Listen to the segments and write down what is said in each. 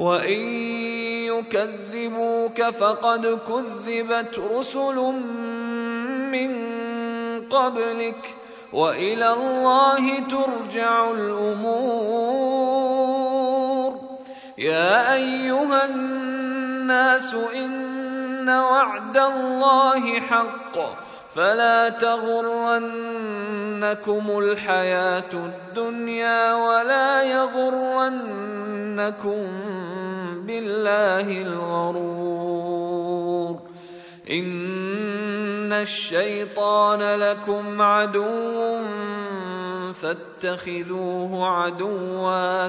وان يكذبوك فقد كذبت رسل من قبلك والى الله ترجع الأمور يا ايها الناس ان وعد الله حق فلا تغرنكم الحياة الدنيا ولا يغرنكم بالله الغرور. إن الشيطان لكم عدو فاتخذوه عدوا.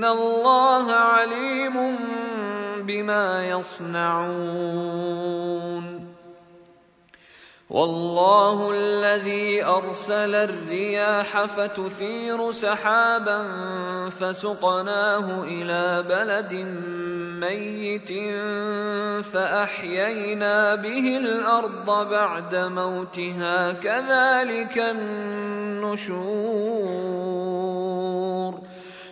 ان الله عليم بما يصنعون والله الذي ارسل الرياح فتثير سحابا فسقناه إلى بلد ميت فاحيينا به الأرض بعد موتها كذلك النشور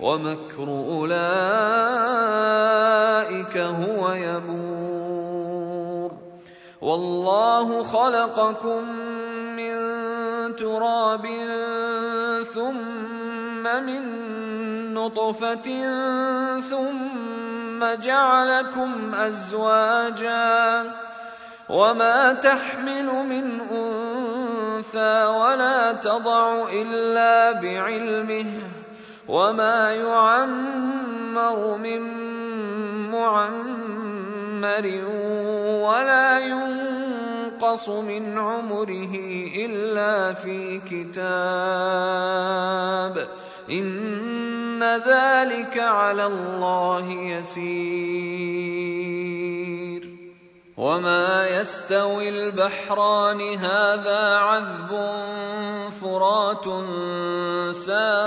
ومكر أولئك هو يبور. والله خلقكم من تراب ثم من نطفة ثم جعلكم أزواجا وما تحمل من أنثى ولا تضع إلا بعلمه. وما يعمر من معمر ولا ينقص من عمره الا في كتاب ان ذلك على الله يسير وما يستوي البحران هذا عذب فرات سائغ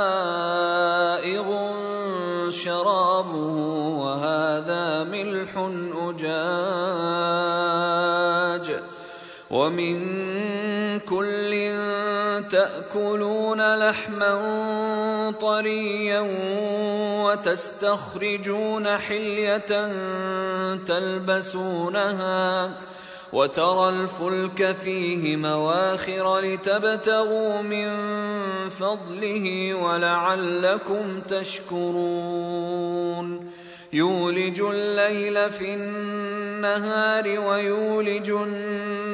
ومن كل تأكلون لحما طريا وتستخرجون حلية تلبسونها وترى الفلك فيه مواخر لتبتغوا من فضله ولعلكم تشكرون. يولج الليل في النهار ويولج النهار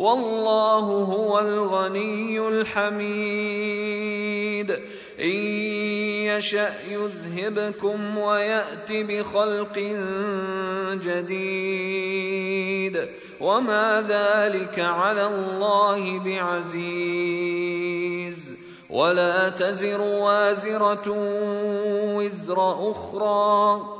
والله هو الغني الحميد. إن يشأ يذهبكم ويأت بخلق جديد. وما ذلك على الله بعزيز. ولا تزر وازرة وزر أخرى.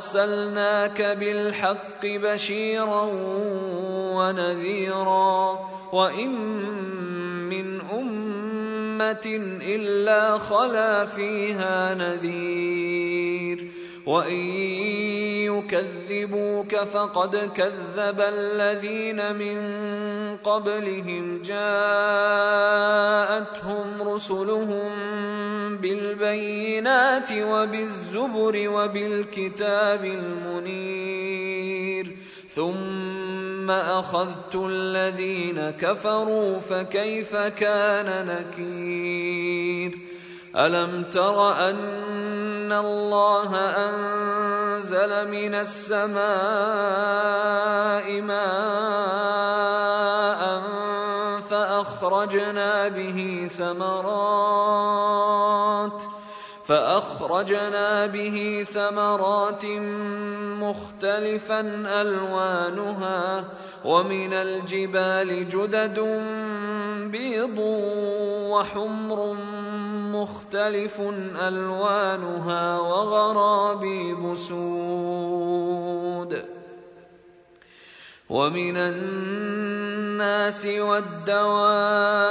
أرسلناك بالحق بشيرا ونذيرا وإن من أمة إلا خلا فيها نذير وإن يكذبوك فقد كذب الذين من قبلهم جاءتهم رسلهم بالبينات وبالزبر وبالكتاب المنير. ثم أخذت الذين كفروا فكيف كان نكير؟ ألم تر أن الله أنزل من السماء ماء فأخرجنا به ثمرات فأخرجنا به ثمرات مختلفا ألوانها ومن الجبال جدد بيض وحمر مختلف ألوانها وغرابيب سود. ومن الناس والدواب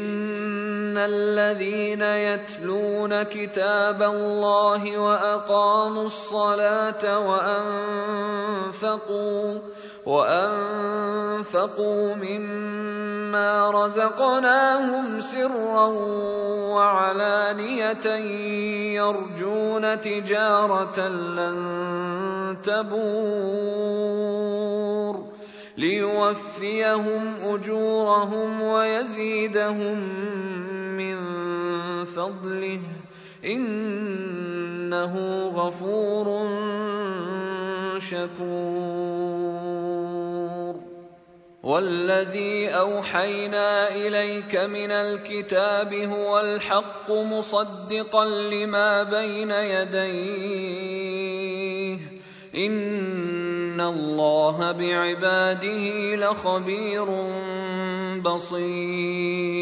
الذين يتلون كتاب الله وأقاموا الصلاة وأنفقوا وأنفقوا مما رزقناهم سرا وعلانية يرجون تجارة لن تبور ليوفيهم أجورهم ويزيدهم من فضله إنه غفور شكور. والذي أوحينا إليك من الكتاب هو الحق مصدقا لما بين يديه. إن الله بعباده لخبير بصير.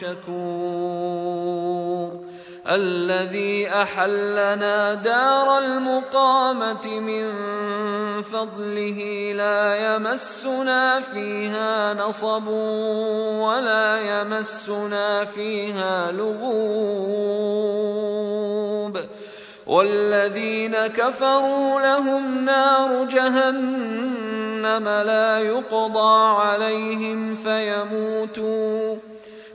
شكور الذي أحلنا دار المقامة من فضله لا يمسنا فيها نصب ولا يمسنا فيها لغوب. والذين كفروا لهم نار جهنم لا يقضى عليهم فيموتوا.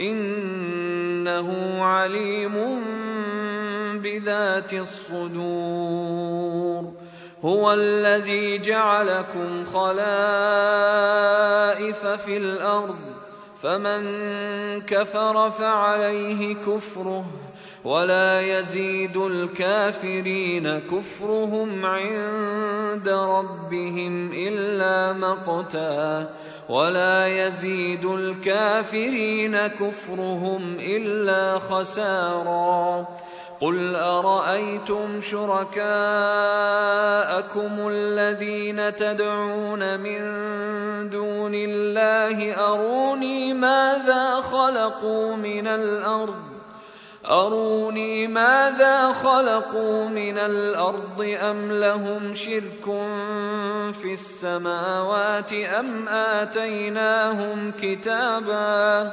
إنه عليم بذات الصدور. هو الذي جعلكم خلائف في الأرض فمن كفر فعليه كفره ولا يزيد الكافرين كفرهم عند ربهم إلا مقتا ولا يزيد الكافرين كفرهم إلا خسارا قل أرأيتم شركاءكم الذين تدعون من دون الله؟ أروني ماذا خلقوا من الأرض؟ أروني ماذا خلقوا من الأرض؟ أم لهم شرك في السماوات أم آتيناهم كتابا؟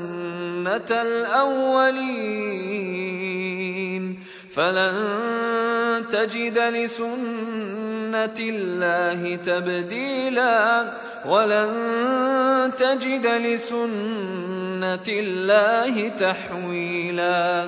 سنه الأولين. فلن تجد لسنة الله تبديلا ولن تجد لسنة الله تحويلا.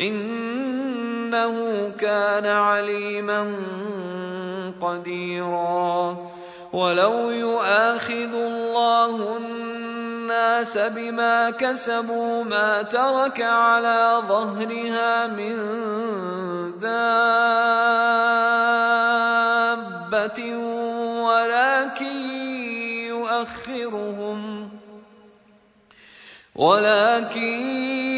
إنه كان عليما قديرا. ولو يؤاخذ الله الناس بما كسبوا ما ترك على ظهرها من دابة ولكن يؤخرهم. ولكن